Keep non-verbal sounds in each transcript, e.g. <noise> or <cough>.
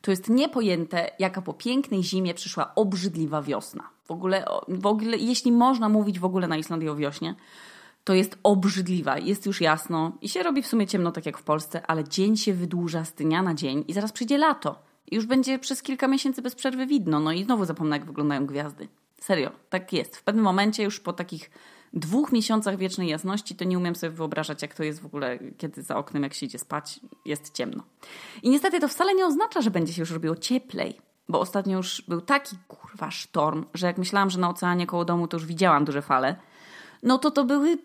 To jest niepojęte, jaka po pięknej zimie przyszła obrzydliwa wiosna. W ogóle, w ogóle, jeśli można mówić w ogóle na Islandii o wiośnie, to jest obrzydliwa, jest już jasno i się robi w sumie ciemno, tak jak w Polsce, ale dzień się wydłuża z dnia na dzień i zaraz przyjdzie lato. I już będzie przez kilka miesięcy bez przerwy widno, no i znowu zapomnę, jak wyglądają gwiazdy. Serio, tak jest. W pewnym momencie, już po takich dwóch miesiącach wiecznej jasności, to nie umiem sobie wyobrażać, jak to jest w ogóle, kiedy za oknem, jak się idzie spać, jest ciemno. I niestety to wcale nie oznacza, że będzie się już robiło cieplej. Bo ostatnio już był taki kurwa sztorm, że jak myślałam, że na oceanie koło domu to już widziałam duże fale, no to to były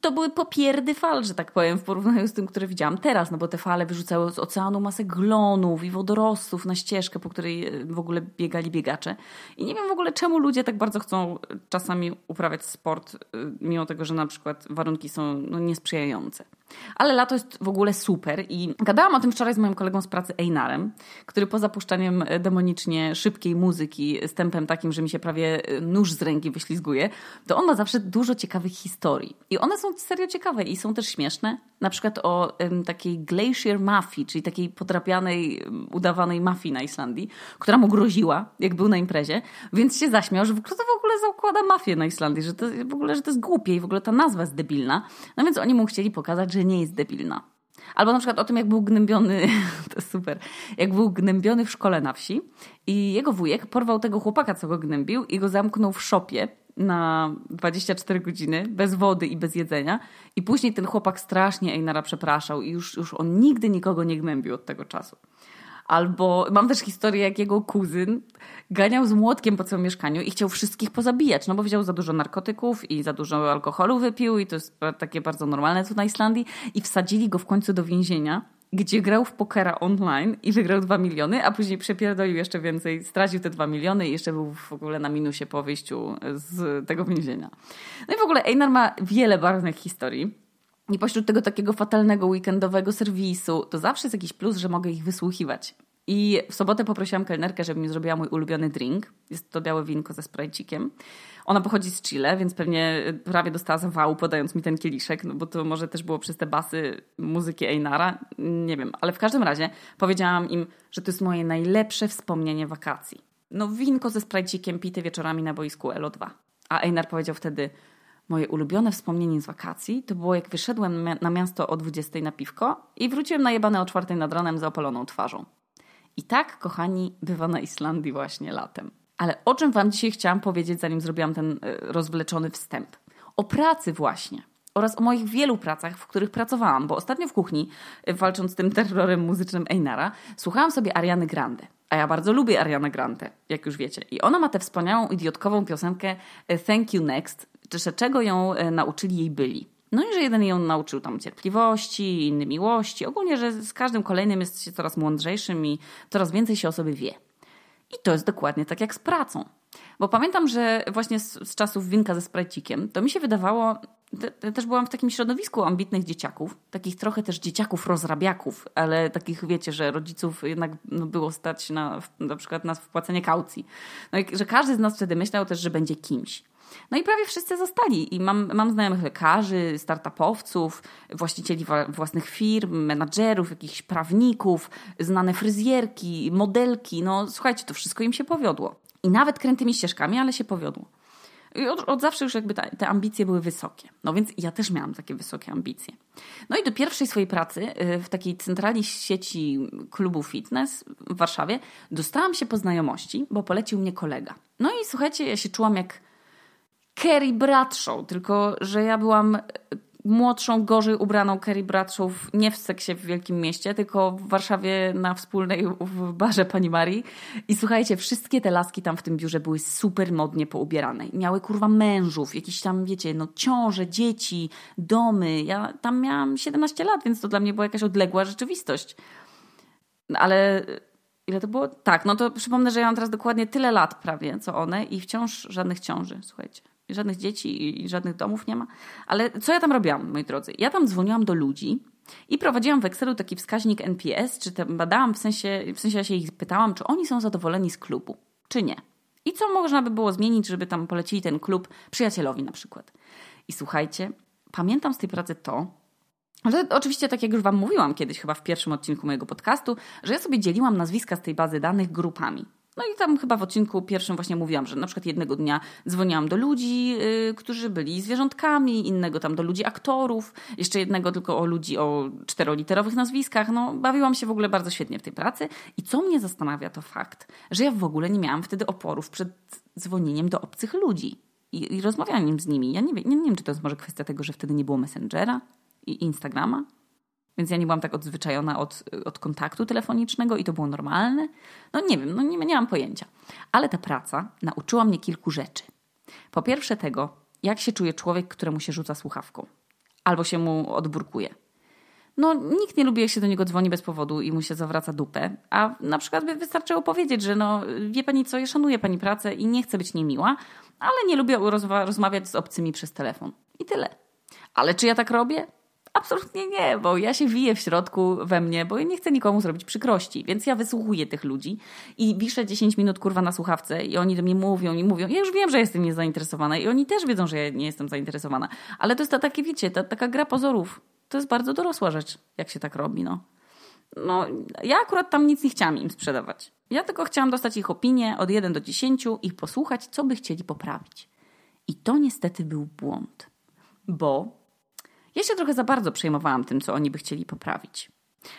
to były popierdy fal, że tak powiem, w porównaniu z tym, które widziałam teraz, no bo te fale wyrzucały z oceanu masę glonów i wodorostów na ścieżkę, po której e, w ogóle biegali biegacze. I nie wiem w ogóle, czemu ludzie tak bardzo chcą czasami uprawiać sport, e, mimo tego, że na przykład warunki są no, niesprzyjające. Ale lato jest w ogóle super i gadałam o tym wczoraj z moim kolegą z pracy Einarem, który po zapuszczaniem demonicznie szybkiej muzyki z tempem takim, że mi się prawie nóż z ręki wyślizguje, to on ma zawsze dużo ciekawych historii. I one są serio ciekawe i są też śmieszne. Na przykład o um, takiej Glacier Mafii, czyli takiej podrapianej, udawanej mafii na Islandii, która mu groziła, jak był na imprezie, więc się zaśmiał, że kto to w ogóle zakłada mafię na Islandii, że to w ogóle, że to jest głupie i w ogóle ta nazwa jest debilna. No więc oni mu chcieli pokazać, że nie jest debilna. Albo na przykład o tym, jak był gnębiony, <laughs> to jest super, jak był gnębiony w szkole na wsi i jego wujek porwał tego chłopaka, co go gnębił i go zamknął w szopie na 24 godziny, bez wody i bez jedzenia. I później ten chłopak strasznie Einara przepraszał i już, już on nigdy nikogo nie gnębił od tego czasu. Albo mam też historię, jak jego kuzyn ganiał z młotkiem po całym mieszkaniu i chciał wszystkich pozabijać, no bo wziął za dużo narkotyków i za dużo alkoholu wypił i to jest takie bardzo normalne tu na Islandii i wsadzili go w końcu do więzienia gdzie grał w pokera online i wygrał 2 miliony, a później przepierdolił jeszcze więcej, stracił te 2 miliony i jeszcze był w ogóle na minusie po wyjściu z tego więzienia. No i w ogóle Einar ma wiele barwnych historii. I pośród tego takiego fatalnego weekendowego serwisu, to zawsze jest jakiś plus, że mogę ich wysłuchiwać. I w sobotę poprosiłam kelnerkę, żeby mi zrobiła mój ulubiony drink. Jest to białe winko ze sprajcikiem. Ona pochodzi z Chile, więc pewnie prawie dostała zawału podając mi ten kieliszek, no bo to może też było przez te basy muzyki Einara. Nie wiem, ale w każdym razie powiedziałam im, że to jest moje najlepsze wspomnienie wakacji. No winko ze sprajcikiem pite wieczorami na boisku LO2. A Einar powiedział wtedy, moje ulubione wspomnienie z wakacji to było jak wyszedłem na miasto o 20 na piwko i wróciłem najebane o 4 nad ranem z opaloną twarzą. I tak, kochani, bywa na Islandii właśnie latem. Ale o czym Wam dzisiaj chciałam powiedzieć, zanim zrobiłam ten e, rozwleczony wstęp? O pracy właśnie. Oraz o moich wielu pracach, w których pracowałam, bo ostatnio w kuchni, e, walcząc z tym terrorem muzycznym Einara, słuchałam sobie Ariany Grande. A ja bardzo lubię Arianę Grande, jak już wiecie. I ona ma tę wspaniałą, idiotkową piosenkę e, Thank You Next, czy czego ją nauczyli jej byli. No i że jeden ją nauczył tam cierpliwości, inny miłości. Ogólnie, że z każdym kolejnym jest się coraz mądrzejszym i coraz więcej się o sobie wie. I to jest dokładnie tak jak z pracą. Bo pamiętam, że właśnie z, z czasów winka ze sprajcikiem, to mi się wydawało, te, też byłam w takim środowisku ambitnych dzieciaków, takich trochę też dzieciaków rozrabiaków, ale takich wiecie, że rodziców jednak no, było stać na, na przykład na wpłacenie kaucji. No i że każdy z nas wtedy myślał też, że będzie kimś. No i prawie wszyscy zostali. I mam, mam znajomych lekarzy, startupowców, właścicieli własnych firm, menadżerów, jakichś prawników, znane fryzjerki, modelki. No słuchajcie, to wszystko im się powiodło. I nawet krętymi ścieżkami, ale się powiodło. I od, od zawsze już jakby ta, te ambicje były wysokie. No więc ja też miałam takie wysokie ambicje. No i do pierwszej swojej pracy y, w takiej centrali sieci klubu fitness w Warszawie dostałam się po znajomości, bo polecił mnie kolega. No i słuchajcie, ja się czułam jak Kerry Bradshaw, tylko że ja byłam młodszą, gorzej ubraną Kerry Bradshaw nie w seksie w wielkim mieście, tylko w Warszawie na wspólnej w barze Pani Marii. I słuchajcie, wszystkie te laski tam w tym biurze były super modnie poubierane. Miały kurwa mężów, jakieś tam, wiecie, no ciąże, dzieci, domy. Ja tam miałam 17 lat, więc to dla mnie była jakaś odległa rzeczywistość. Ale ile to było? Tak, no to przypomnę, że ja mam teraz dokładnie tyle lat prawie, co one i wciąż żadnych ciąży, słuchajcie żadnych dzieci i żadnych domów nie ma. Ale co ja tam robiłam, moi drodzy? Ja tam dzwoniłam do ludzi i prowadziłam w Excelu taki wskaźnik NPS, czy tam badałam, w sensie, w sensie ja się ich pytałam, czy oni są zadowoleni z klubu, czy nie. I co można by było zmienić, żeby tam polecili ten klub przyjacielowi na przykład. I słuchajcie, pamiętam z tej pracy to, że oczywiście, tak jak już Wam mówiłam kiedyś, chyba w pierwszym odcinku mojego podcastu, że ja sobie dzieliłam nazwiska z tej bazy danych grupami. No i tam chyba w odcinku pierwszym właśnie mówiłam, że na przykład jednego dnia dzwoniłam do ludzi, yy, którzy byli zwierzątkami, innego tam do ludzi aktorów, jeszcze jednego tylko o ludzi o czteroliterowych nazwiskach. No, bawiłam się w ogóle bardzo świetnie w tej pracy. I co mnie zastanawia, to fakt, że ja w ogóle nie miałam wtedy oporów przed dzwonieniem do obcych ludzi i, i rozmawianiem z nimi. Ja nie, wiem, nie, nie wiem, czy to jest może kwestia tego, że wtedy nie było Messengera i Instagrama, więc ja nie byłam tak odzwyczajona od, od kontaktu telefonicznego i to było normalne. No nie wiem, no nie, nie mam pojęcia. Ale ta praca nauczyła mnie kilku rzeczy. Po pierwsze tego, jak się czuje człowiek, któremu się rzuca słuchawką. Albo się mu odburkuje. No, nikt nie lubi, jak się do niego dzwoni bez powodu i mu się zawraca dupę. A na przykład by wystarczyło powiedzieć, że no, wie pani co, ja szanuję pani pracę i nie chcę być niemiła, ale nie lubię rozmawiać z obcymi przez telefon. I tyle. Ale czy ja tak robię? Absolutnie nie, bo ja się wiję w środku we mnie, bo ja nie chcę nikomu zrobić przykrości, więc ja wysłuchuję tych ludzi i wiszę 10 minut kurwa na słuchawce i oni do mnie mówią i mówią. Ja już wiem, że jestem niezainteresowana i oni też wiedzą, że ja nie jestem zainteresowana, ale to jest ta, takie, wiecie, ta, taka gra pozorów. To jest bardzo dorosła rzecz, jak się tak robi, no. No, ja akurat tam nic nie chciałam im sprzedawać. Ja tylko chciałam dostać ich opinię od 1 do 10 i posłuchać, co by chcieli poprawić. I to niestety był błąd, bo ja się trochę za bardzo przejmowałam tym, co oni by chcieli poprawić.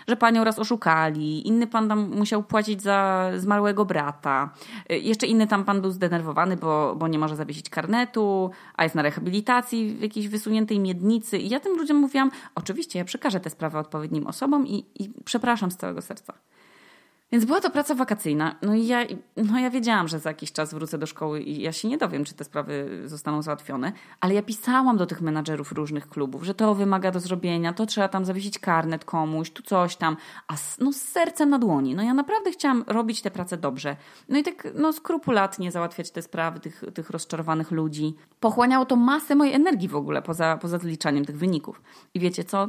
Że panią raz oszukali, inny pan tam musiał płacić za zmarłego brata, y, jeszcze inny tam pan był zdenerwowany, bo, bo nie może zawiesić karnetu, a jest na rehabilitacji w jakiejś wysuniętej miednicy. I ja tym ludziom mówiłam, oczywiście ja przekażę tę sprawę odpowiednim osobom i, i przepraszam z całego serca. Więc była to praca wakacyjna. No i ja, no ja wiedziałam, że za jakiś czas wrócę do szkoły i ja się nie dowiem, czy te sprawy zostaną załatwione, ale ja pisałam do tych menadżerów różnych klubów, że to wymaga do zrobienia, to trzeba tam zawiesić karnet komuś, tu coś tam, a z, no z sercem na dłoni. No ja naprawdę chciałam robić tę pracę dobrze. No i tak no skrupulatnie załatwiać te sprawy tych, tych rozczarowanych ludzi. Pochłaniało to masę mojej energii w ogóle, poza, poza zliczaniem tych wyników. I wiecie co?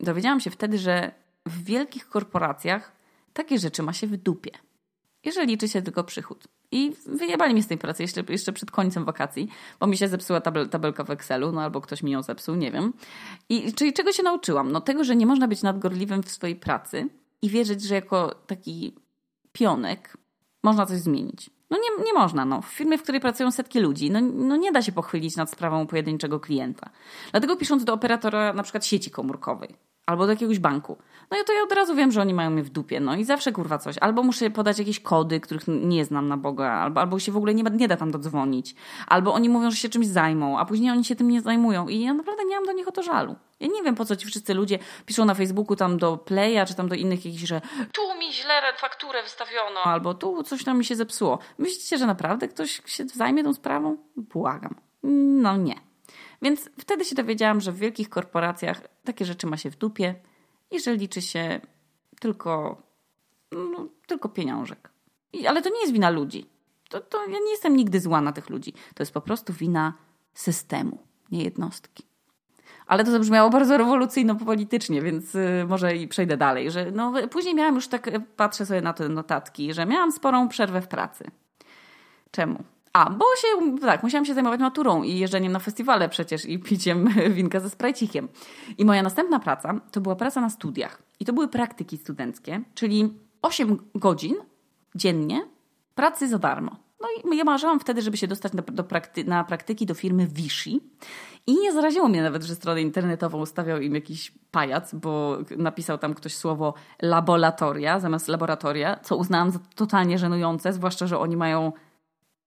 Dowiedziałam się wtedy, że w wielkich korporacjach takie rzeczy ma się w dupie. Jeżeli liczy się tylko przychód. I wyjebali mnie z tej pracy jeszcze, jeszcze przed końcem wakacji, bo mi się zepsuła tabel, tabelka w Excelu, no albo ktoś mi ją zepsuł, nie wiem. I czyli czego się nauczyłam? No tego, że nie można być nadgorliwym w swojej pracy i wierzyć, że jako taki pionek można coś zmienić. No nie, nie można, no. W firmie, w której pracują setki ludzi, no, no nie da się pochylić nad sprawą pojedynczego klienta. Dlatego pisząc do operatora na przykład sieci komórkowej, albo do jakiegoś banku. No i to ja od razu wiem, że oni mają mnie w dupie. No i zawsze kurwa coś. Albo muszę podać jakieś kody, których nie znam na Boga, albo, albo się w ogóle nie, nie da tam dodzwonić. Albo oni mówią, że się czymś zajmą, a później oni się tym nie zajmują. I ja naprawdę nie mam do nich o to żalu. Ja nie wiem, po co ci wszyscy ludzie piszą na Facebooku tam do Playa, czy tam do innych jakichś, że tu mi źle fakturę wystawiono, albo tu coś tam mi się zepsuło. Myślicie, że naprawdę ktoś się zajmie tą sprawą? Błagam. No nie. Więc wtedy się dowiedziałam, że w wielkich korporacjach takie rzeczy ma się w dupie i że liczy się tylko, no, tylko pieniążek. I, ale to nie jest wina ludzi. To, to ja nie jestem nigdy zła na tych ludzi. To jest po prostu wina systemu, nie jednostki. Ale to zabrzmiało bardzo rewolucyjno-politycznie, więc y, może i przejdę dalej. Że no, później miałam już tak, patrzę sobie na te notatki, że miałam sporą przerwę w pracy. Czemu? A, bo się, tak, musiałam się zajmować maturą i jeżdżeniem na festiwale przecież i piciem <laughs> winka ze sprajcikiem. I moja następna praca to była praca na studiach. I to były praktyki studenckie, czyli 8 godzin dziennie pracy za darmo. No i ja marzyłam wtedy, żeby się dostać na, do prakty na praktyki do firmy Vichy. I nie zaraziło mnie nawet, że stronę internetową ustawiał im jakiś pajac, bo napisał tam ktoś słowo laboratoria zamiast laboratoria, co uznałam za totalnie żenujące, zwłaszcza, że oni mają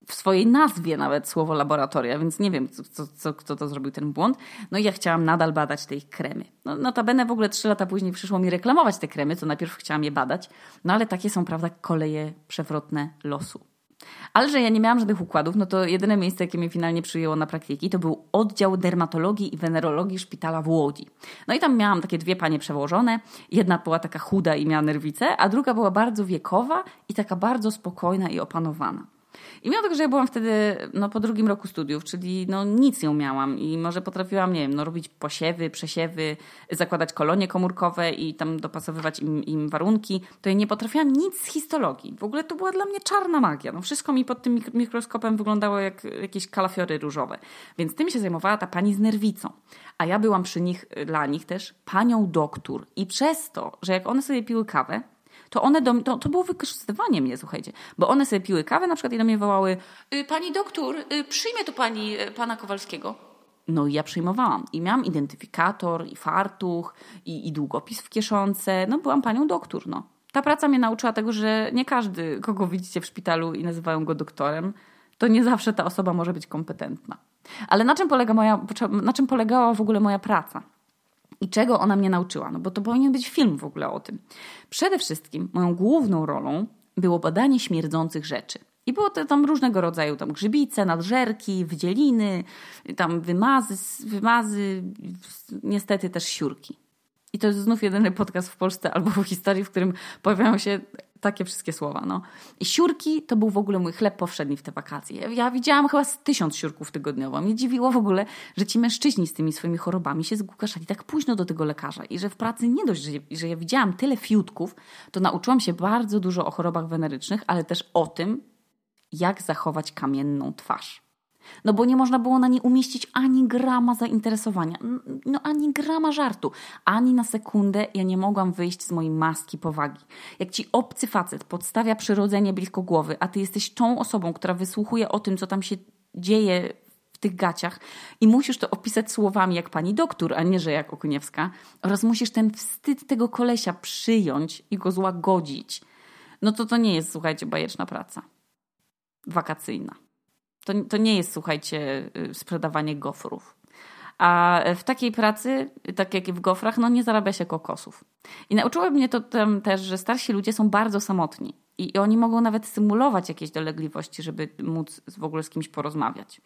w swojej nazwie nawet słowo laboratoria, więc nie wiem, co, co, kto to zrobił ten błąd. No i ja chciałam nadal badać te ich kremy. No, notabene w ogóle trzy lata później przyszło mi reklamować te kremy, co najpierw chciałam je badać, no ale takie są, prawda, koleje przewrotne losu. Ale że ja nie miałam żadnych układów, no to jedyne miejsce, jakie mnie finalnie przyjęło na praktyki, to był oddział dermatologii i wenerologii szpitala w Łodzi. No i tam miałam takie dwie panie przełożone. Jedna była taka chuda i miała nerwice, a druga była bardzo wiekowa i taka bardzo spokojna i opanowana. I mimo tego, że ja byłam wtedy no, po drugim roku studiów, czyli no, nic nie umiałam i może potrafiłam, nie wiem, no, robić posiewy, przesiewy, zakładać kolonie komórkowe i tam dopasowywać im, im warunki, to ja nie potrafiłam nic z histologii. W ogóle to była dla mnie czarna magia. No, wszystko mi pod tym mikroskopem wyglądało jak jakieś kalafiory różowe. Więc tym się zajmowała ta pani z nerwicą. A ja byłam przy nich, dla nich też panią doktor. I przez to, że jak one sobie piły kawę, to one do, to, to było wykorzystywanie mnie, słuchajcie. Bo one sobie piły kawę na przykład i do mnie wołały y, Pani doktor, y, przyjmie tu pani y, pana Kowalskiego. No i ja przyjmowałam. I miałam identyfikator, i fartuch, i, i długopis w kieszonce. No byłam panią doktor, no. Ta praca mnie nauczyła tego, że nie każdy, kogo widzicie w szpitalu i nazywają go doktorem, to nie zawsze ta osoba może być kompetentna. Ale na czym, polega moja, na czym polegała w ogóle moja praca? I czego ona mnie nauczyła? No bo to powinien być film w ogóle o tym. Przede wszystkim moją główną rolą było badanie śmierdzących rzeczy. I było to tam różnego rodzaju, tam grzybice, nadżerki, wydzieliny, tam wymazy, wymazy, niestety też siurki. I to jest znów jedyny podcast w Polsce albo w historii, w którym pojawiają się takie wszystkie słowa. No. I siurki to był w ogóle mój chleb powszedni w te wakacje. Ja widziałam chyba z tysiąc siurków tygodniowo. Mnie dziwiło w ogóle, że ci mężczyźni z tymi swoimi chorobami się zgłaszali tak późno do tego lekarza i że w pracy nie dość, że, że ja widziałam tyle fiutków, to nauczyłam się bardzo dużo o chorobach wenerycznych, ale też o tym, jak zachować kamienną twarz. No bo nie można było na nie umieścić ani grama zainteresowania, no ani grama żartu, ani na sekundę ja nie mogłam wyjść z mojej maski powagi. Jak ci obcy facet podstawia przyrodzenie blisko głowy, a ty jesteś tą osobą, która wysłuchuje o tym, co tam się dzieje w tych gaciach i musisz to opisać słowami jak pani doktor, a nie, że jak Okuniewska oraz musisz ten wstyd tego kolesia przyjąć i go złagodzić. No to to nie jest, słuchajcie, bajeczna praca. Wakacyjna. To, to nie jest, słuchajcie, y, sprzedawanie gofrów. A w takiej pracy, tak jak i w gofrach, no nie zarabia się kokosów. I nauczyło mnie to też, że starsi ludzie są bardzo samotni. I oni mogą nawet symulować jakieś dolegliwości, żeby móc w ogóle z kimś porozmawiać.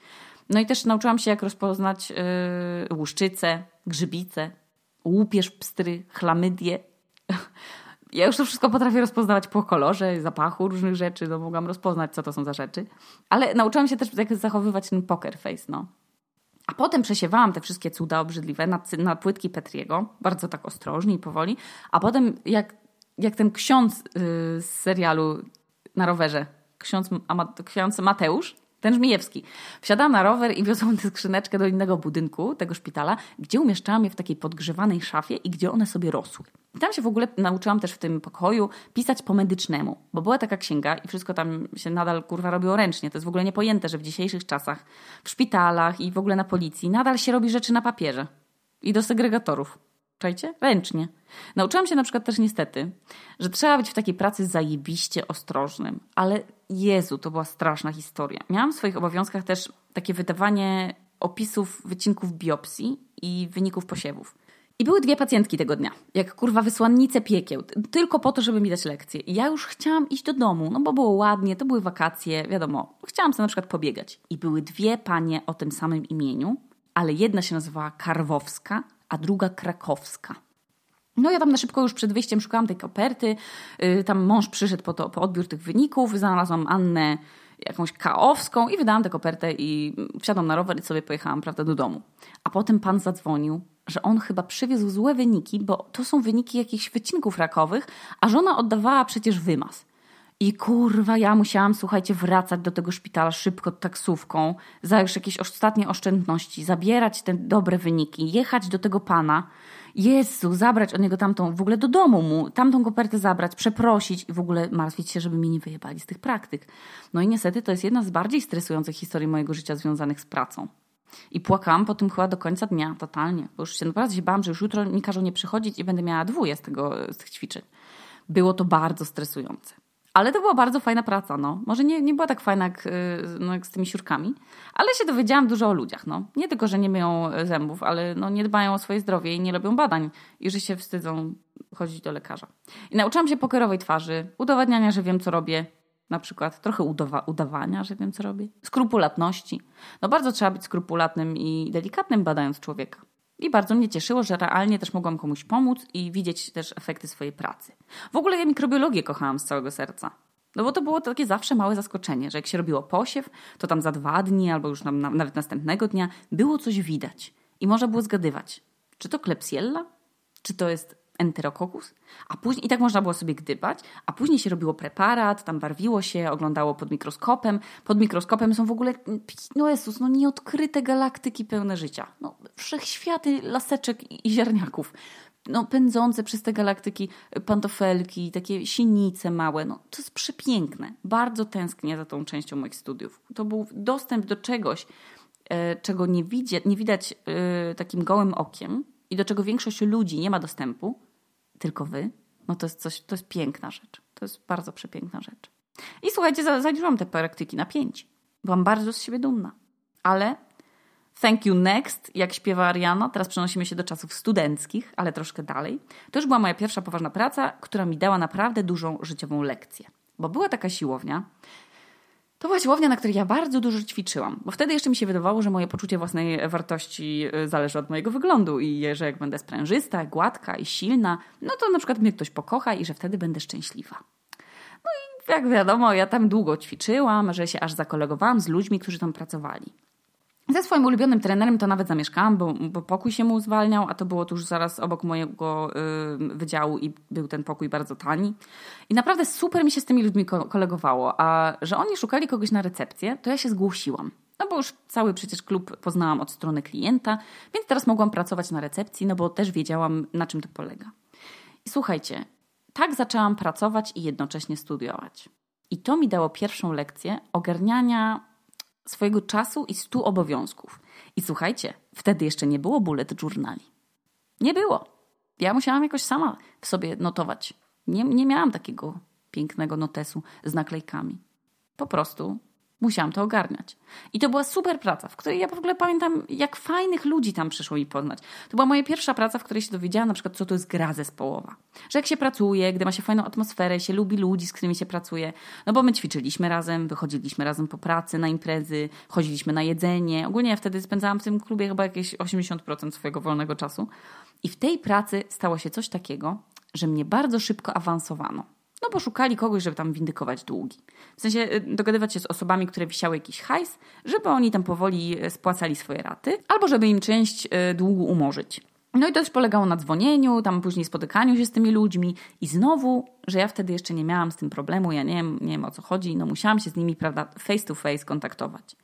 No i też nauczyłam się, jak rozpoznać yy, łuszczycę, grzybice, łupież pstry, chlamydię. Ja już to wszystko potrafię rozpoznawać po kolorze, zapachu różnych rzeczy, no mogłam rozpoznać, co to są za rzeczy. Ale nauczyłam się też, jak zachowywać ten poker face, no. A potem przesiewałam te wszystkie cuda obrzydliwe na, na płytki Petriego, bardzo tak ostrożnie i powoli. A potem, jak, jak ten ksiądz yy, z serialu na rowerze, ksiądz, ksiądz Mateusz, ten Żmijewski. Wsiadałam na rower i wiozłam tę skrzyneczkę do innego budynku, tego szpitala, gdzie umieszczałam je w takiej podgrzewanej szafie i gdzie one sobie rosły. I tam się w ogóle nauczyłam też w tym pokoju pisać po medycznemu, bo była taka księga i wszystko tam się nadal kurwa robiło ręcznie. To jest w ogóle niepojęte, że w dzisiejszych czasach w szpitalach i w ogóle na policji nadal się robi rzeczy na papierze i do segregatorów. Czajcie? Ręcznie. Nauczyłam się na przykład też niestety, że trzeba być w takiej pracy zajebiście ostrożnym. Ale Jezu, to była straszna historia. Miałam w swoich obowiązkach też takie wydawanie opisów wycinków biopsji i wyników posiewów. I były dwie pacjentki tego dnia, jak kurwa wysłannice piekieł, tylko po to, żeby mi dać lekcję. I ja już chciałam iść do domu, no bo było ładnie, to były wakacje, wiadomo. Chciałam sobie na przykład pobiegać. I były dwie panie o tym samym imieniu, ale jedna się nazywała Karwowska, a druga krakowska. No ja tam na szybko już przed wyjściem szukałam tej koperty. Yy, tam mąż przyszedł po, to, po odbiór tych wyników. Znalazłam Annę jakąś kaowską i wydałam tę kopertę i wsiadłam na rower i sobie pojechałam, prawda, do domu. A potem pan zadzwonił, że on chyba przywiózł złe wyniki, bo to są wyniki jakichś wycinków rakowych, a żona oddawała przecież wymaz. I kurwa, ja musiałam, słuchajcie, wracać do tego szpitala szybko taksówką, za już jakieś ostatnie oszczędności, zabierać te dobre wyniki, jechać do tego pana. Jezu, zabrać od niego tamtą, w ogóle do domu mu, tamtą kopertę zabrać, przeprosić i w ogóle martwić się, żeby mnie nie wyjebali z tych praktyk. No i niestety to jest jedna z bardziej stresujących historii mojego życia związanych z pracą. I płakałam po tym chyba do końca dnia, totalnie. Bo już się naprawdę się bałam, że już jutro mi każą nie przychodzić i będę miała dwóje z, tego, z tych ćwiczeń. Było to bardzo stresujące. Ale to była bardzo fajna praca, no. Może nie, nie była tak fajna jak, y, no, jak z tymi siurkami, ale się dowiedziałam dużo o ludziach, no. Nie tylko, że nie myją zębów, ale no, nie dbają o swoje zdrowie i nie robią badań i że się wstydzą chodzić do lekarza. I nauczyłam się pokerowej twarzy, udowadniania, że wiem, co robię, na przykład trochę udawa udawania, że wiem, co robię. Skrupulatności. No bardzo trzeba być skrupulatnym i delikatnym badając człowieka. I bardzo mnie cieszyło, że realnie też mogłam komuś pomóc i widzieć też efekty swojej pracy. W ogóle ja mikrobiologię kochałam z całego serca. No bo to było takie zawsze małe zaskoczenie, że jak się robiło posiew, to tam za dwa dni albo już nawet następnego dnia było coś widać. I można było zgadywać, czy to klepsiella, czy to jest enterokokus, a później, i tak można było sobie gdybać, a później się robiło preparat, tam barwiło się, oglądało pod mikroskopem. Pod mikroskopem są w ogóle, no Jezus, no nieodkryte galaktyki pełne życia. No, wszechświaty laseczek i ziarniaków. No, pędzące przez te galaktyki pantofelki, takie sinice małe. No, to jest przepiękne. Bardzo tęsknię za tą częścią moich studiów. To był dostęp do czegoś, e, czego nie, widzi, nie widać e, takim gołym okiem i do czego większość ludzi nie ma dostępu, tylko wy, no to jest coś, to jest piękna rzecz. To jest bardzo przepiękna rzecz. I słuchajcie, zaliczyłam te praktyki na pięć. Byłam bardzo z siebie dumna. Ale Thank You Next, jak śpiewa Ariana, teraz przenosimy się do czasów studenckich, ale troszkę dalej. To już była moja pierwsza poważna praca, która mi dała naprawdę dużą życiową lekcję. Bo była taka siłownia, to była siłownia, na której ja bardzo dużo ćwiczyłam, bo wtedy jeszcze mi się wydawało, że moje poczucie własnej wartości y, zależy od mojego wyglądu i że jak będę sprężysta, gładka i silna, no to na przykład mnie ktoś pokocha i że wtedy będę szczęśliwa. No i jak wiadomo, ja tam długo ćwiczyłam, że się aż zakolegowałam z ludźmi, którzy tam pracowali. Ze swoim ulubionym trenerem to nawet zamieszkałam, bo, bo pokój się mu zwalniał, a to było tuż zaraz obok mojego y, wydziału i był ten pokój bardzo tani. I naprawdę super mi się z tymi ludźmi kolegowało, a że oni szukali kogoś na recepcję, to ja się zgłosiłam. No bo już cały przecież klub poznałam od strony klienta, więc teraz mogłam pracować na recepcji, no bo też wiedziałam, na czym to polega. I słuchajcie, tak zaczęłam pracować i jednocześnie studiować. I to mi dało pierwszą lekcję ogarniania swojego czasu i stu obowiązków. I słuchajcie, wtedy jeszcze nie było bullet journali. Nie było. Ja musiałam jakoś sama w sobie notować. Nie, nie miałam takiego pięknego notesu z naklejkami. Po prostu musiałam to ogarniać. I to była super praca, w której ja w ogóle pamiętam, jak fajnych ludzi tam przyszło mi poznać. To była moja pierwsza praca, w której się dowiedziałam na przykład, co to jest gra zespołowa. Że jak się pracuje, gdy ma się fajną atmosferę, się lubi ludzi, z którymi się pracuje, no bo my ćwiczyliśmy razem, wychodziliśmy razem po pracy, na imprezy, chodziliśmy na jedzenie. Ogólnie ja wtedy spędzałam w tym klubie chyba jakieś 80% swojego wolnego czasu. I w tej pracy stało się coś takiego, że mnie bardzo szybko awansowano. No bo szukali kogoś, żeby tam windykować długi. W sensie y, dogadywać się z osobami, które wisiały jakiś hajs, żeby oni tam powoli y, spłacali swoje raty, albo żeby im część y, długu umorzyć. No i to też polegało na dzwonieniu, tam później spotykaniu się z tymi ludźmi i znowu, że ja wtedy jeszcze nie miałam z tym problemu, ja nie wiem, nie wiem o co chodzi, no musiałam się z nimi, prawda, face to face kontaktować.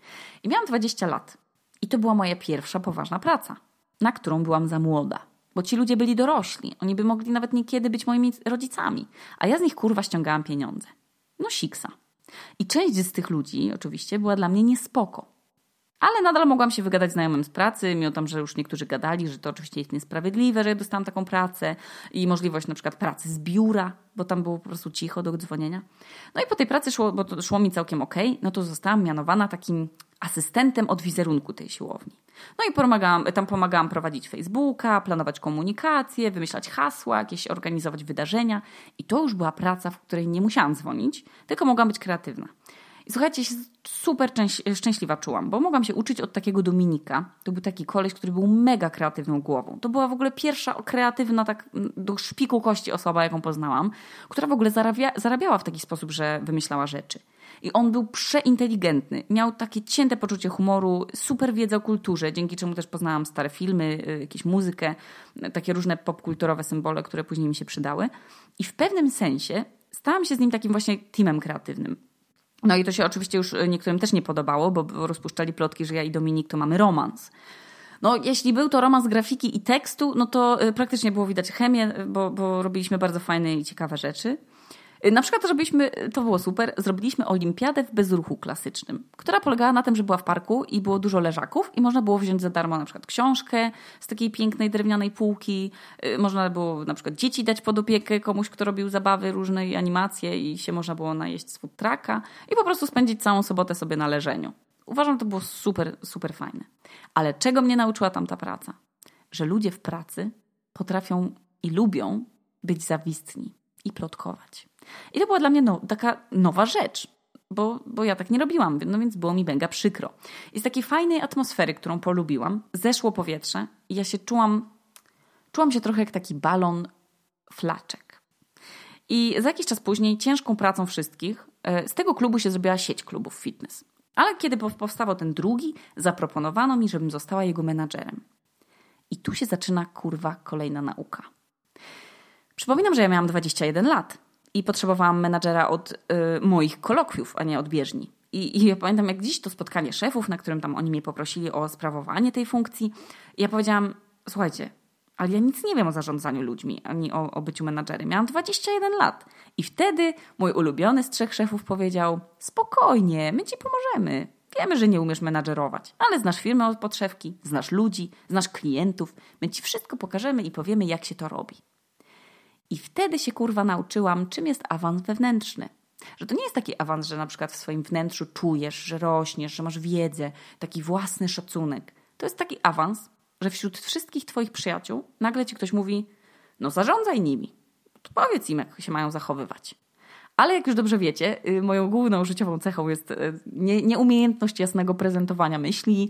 I miałam 20 lat. I to była moja pierwsza poważna praca, na którą byłam za młoda bo ci ludzie byli dorośli. Oni by mogli nawet niekiedy być moimi rodzicami, a ja z nich kurwa ściągałam pieniądze. No siksa. I część z tych ludzi oczywiście była dla mnie niespoko. Ale nadal mogłam się wygadać znajomym z pracy, mimo tam, że już niektórzy gadali, że to oczywiście jest niesprawiedliwe, że ja dostałam taką pracę i możliwość na przykład pracy z biura, bo tam było po prostu cicho do dzwonienia. No i po tej pracy szło, bo to szło mi całkiem ok, no to zostałam mianowana takim asystentem od wizerunku tej siłowni. No i pomagałam, tam pomagałam prowadzić Facebooka, planować komunikację, wymyślać hasła, jakieś organizować wydarzenia. I to już była praca, w której nie musiałam dzwonić, tylko mogłam być kreatywna. I słuchajcie, się super szczęśliwa czułam, bo mogłam się uczyć od takiego Dominika. To był taki koleś, który był mega kreatywną głową. To była w ogóle pierwsza kreatywna, tak do szpiku kości osoba, jaką poznałam, która w ogóle zarabia, zarabiała w taki sposób, że wymyślała rzeczy. I on był przeinteligentny. Miał takie cięte poczucie humoru, super wiedzę o kulturze, dzięki czemu też poznałam stare filmy, y, jakieś muzykę, takie różne popkulturowe symbole, które później mi się przydały. I w pewnym sensie stałam się z nim takim właśnie teamem kreatywnym. No i to się oczywiście już niektórym też nie podobało, bo rozpuszczali plotki, że ja i Dominik to mamy romans. No, jeśli był to romans grafiki i tekstu, no to y, praktycznie było widać chemię, bo, bo robiliśmy bardzo fajne i ciekawe rzeczy. Y, na przykład zrobiliśmy, to było super, zrobiliśmy olimpiadę w bezruchu klasycznym, która polegała na tym, że była w parku i było dużo leżaków i można było wziąć za darmo na przykład książkę z takiej pięknej drewnianej półki, y, można było na przykład dzieci dać pod opiekę komuś, kto robił zabawy różne i animacje i się można było najeść z food trucka i po prostu spędzić całą sobotę sobie na leżeniu. Uważam, to było super, super fajne. Ale czego mnie nauczyła tamta praca? Że ludzie w pracy potrafią i lubią być zawistni i plotkować. I to była dla mnie no, taka nowa rzecz, bo, bo ja tak nie robiłam, no więc było mi mega przykro. I z takiej fajnej atmosfery, którą polubiłam, zeszło powietrze i ja się czułam, czułam się trochę jak taki balon flaczek. I za jakiś czas później ciężką pracą wszystkich e, z tego klubu się zrobiła sieć klubów fitness. Ale kiedy powstawał ten drugi, zaproponowano mi, żebym została jego menadżerem. I tu się zaczyna kurwa kolejna nauka. Przypominam, że ja miałam 21 lat i potrzebowałam menadżera od y, moich kolokwiów, a nie od bieżni. I, I ja pamiętam jak dziś to spotkanie szefów, na którym tam oni mnie poprosili o sprawowanie tej funkcji. I ja powiedziałam, słuchajcie, ale ja nic nie wiem o zarządzaniu ludźmi, ani o, o byciu menadżerem. Miałam 21 lat. I wtedy mój ulubiony z trzech szefów powiedział, spokojnie, my ci pomożemy. Wiemy, że nie umiesz menadżerować, ale znasz firmę od podszewki, znasz ludzi, znasz klientów. My ci wszystko pokażemy i powiemy, jak się to robi. I wtedy się kurwa nauczyłam, czym jest awans wewnętrzny. Że to nie jest taki awans, że na przykład w swoim wnętrzu czujesz, że rośniesz, że masz wiedzę, taki własny szacunek. To jest taki awans, że wśród wszystkich Twoich przyjaciół nagle Ci ktoś mówi: No, zarządzaj nimi. To powiedz im, jak się mają zachowywać. Ale jak już dobrze wiecie, y, moją główną życiową cechą jest y, nieumiejętność jasnego prezentowania myśli,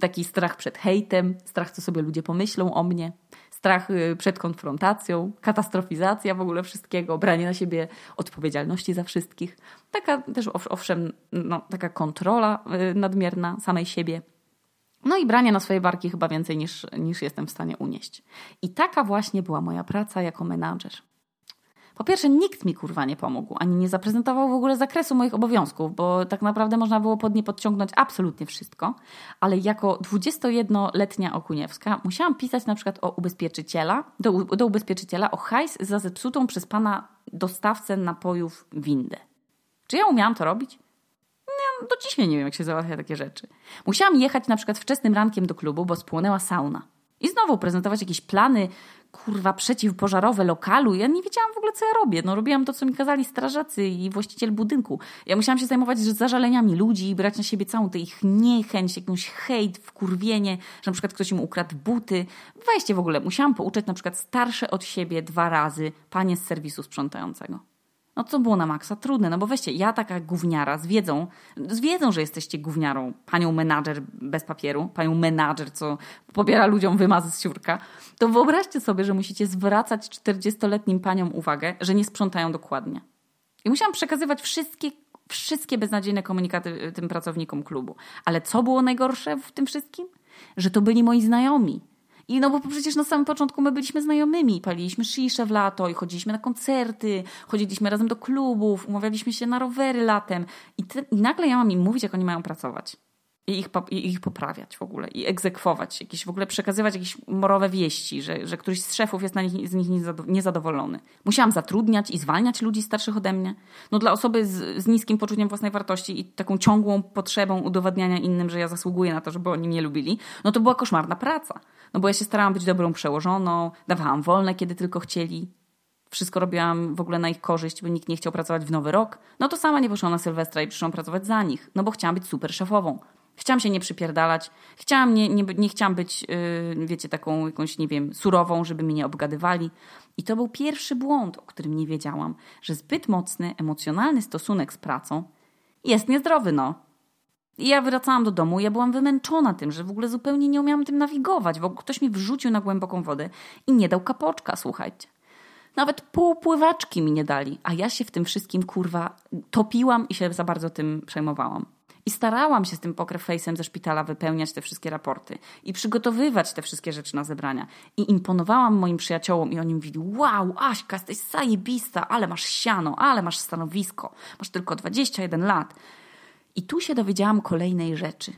taki strach przed hejtem, strach, co sobie ludzie pomyślą o mnie strach y, przed konfrontacją, katastrofizacja w ogóle wszystkiego, branie na siebie odpowiedzialności za wszystkich. Taka też owszem, no, taka kontrola nadmierna samej siebie. No i branie na swoje barki chyba więcej niż, niż jestem w stanie unieść. I taka właśnie była moja praca jako menadżer. Po pierwsze, nikt mi kurwa nie pomógł, ani nie zaprezentował w ogóle zakresu moich obowiązków, bo tak naprawdę można było pod nie podciągnąć absolutnie wszystko, ale jako 21-letnia Okuniewska musiałam pisać na przykład o ubezpieczyciela, do, do ubezpieczyciela o hajs za zepsutą przez pana dostawcę napojów windę. Czy ja umiałam to robić? do dziś nie wiem, jak się załatwia takie rzeczy. Musiałam jechać na przykład wczesnym rankiem do klubu, bo spłonęła sauna. I znowu prezentować jakieś plany, kurwa, przeciwpożarowe lokalu. Ja nie wiedziałam w ogóle, co ja robię. No, robiłam to, co mi kazali strażacy i właściciel budynku. Ja musiałam się zajmować zażaleniami ludzi i brać na siebie całą tę ich niechęć, jakąś hejt, wkurwienie, że na przykład ktoś im ukradł buty. Weźcie w ogóle. Musiałam pouczać na przykład starsze od siebie dwa razy panie z serwisu sprzątającego. No co było na maksa trudne, no bo weźcie, ja taka gówniara z wiedzą, z wiedzą, że jesteście gówniarą, panią menadżer bez papieru, panią menadżer, co pobiera ludziom wymazy z siurka, to wyobraźcie sobie, że musicie zwracać 40-letnim paniom uwagę, że nie sprzątają dokładnie. I musiałam przekazywać wszystkie wszystkie beznadziejne komunikaty y, tym pracownikom klubu. Ale co było najgorsze w tym wszystkim? Że to byli moi znajomi. I no bo przecież na samym początku my byliśmy znajomymi, paliliśmy szisze w lato i chodziliśmy na koncerty, chodziliśmy razem do klubów, umawialiśmy się na rowery latem. I, te, i nagle ja mam im mówić, jak oni mają pracować i ich, i ich poprawiać w ogóle, i egzekwować, jakieś w ogóle przekazywać jakieś morowe wieści, że, że któryś z szefów jest na nich, z nich niezadowolony. Musiałam zatrudniać i zwalniać ludzi starszych ode mnie. No dla osoby z, z niskim poczuciem własnej wartości i taką ciągłą potrzebą udowadniania innym, że ja zasługuję na to, żeby oni mnie lubili, no to była koszmarna praca. No bo ja się starałam być dobrą przełożoną, dawałam wolne, kiedy tylko chcieli. Wszystko robiłam w ogóle na ich korzyść, bo nikt nie chciał pracować w nowy rok. No to sama nie poszłam na Sylwestra i przyszłam pracować za nich, no bo chciałam być super szefową. Chciałam się nie przypierdalać. Chciałam, nie, nie, nie chciałam być, yy, wiecie, taką jakąś, nie wiem, surową, żeby mnie nie obgadywali. I to był pierwszy błąd, o którym nie wiedziałam, że zbyt mocny, emocjonalny stosunek z pracą jest niezdrowy, no. I ja wracałam do domu, ja byłam wymęczona tym, że w ogóle zupełnie nie umiałam tym nawigować. Bo ktoś mi wrzucił na głęboką wodę i nie dał kapoczka, słuchajcie. Nawet pół pływaczki mi nie dali, a ja się w tym wszystkim kurwa topiłam i się za bardzo tym przejmowałam. I starałam się z tym poker face'em ze szpitala wypełniać te wszystkie raporty i przygotowywać te wszystkie rzeczy na zebrania. I imponowałam moim przyjaciołom i oni mówili, wow, Aśka, jesteś zajebista, ale masz siano, ale masz stanowisko, masz tylko 21 lat. I tu się dowiedziałam kolejnej rzeczy.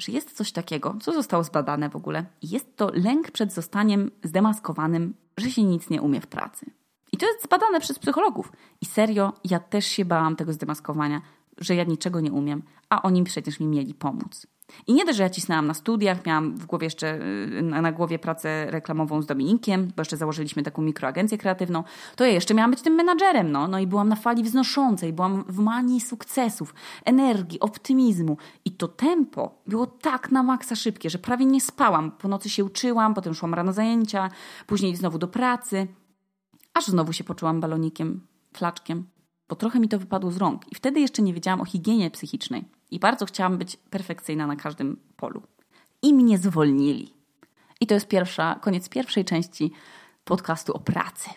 Że jest coś takiego, co zostało zbadane w ogóle, jest to lęk przed zostaniem zdemaskowanym, że się nic nie umie w pracy. I to jest zbadane przez psychologów. I serio, ja też się bałam tego zdemaskowania, że ja niczego nie umiem, a oni przecież mi mieli pomóc. I nie dość, że ja cisnęłam na studiach, miałam w głowie jeszcze y, na głowie pracę reklamową z Dominikiem, bo jeszcze założyliśmy taką mikroagencję kreatywną, to ja jeszcze miałam być tym menadżerem, no. No i byłam na fali wznoszącej, byłam w manii sukcesów, energii, optymizmu. I to tempo było tak na maksa szybkie, że prawie nie spałam. Po nocy się uczyłam, potem szłam rano zajęcia, później znowu do pracy, aż znowu się poczułam balonikiem, flaczkiem bo trochę mi to wypadło z rąk i wtedy jeszcze nie wiedziałam o higienie psychicznej i bardzo chciałam być perfekcyjna na każdym polu. I mnie zwolnili. I to jest pierwsza, koniec pierwszej części podcastu o pracy.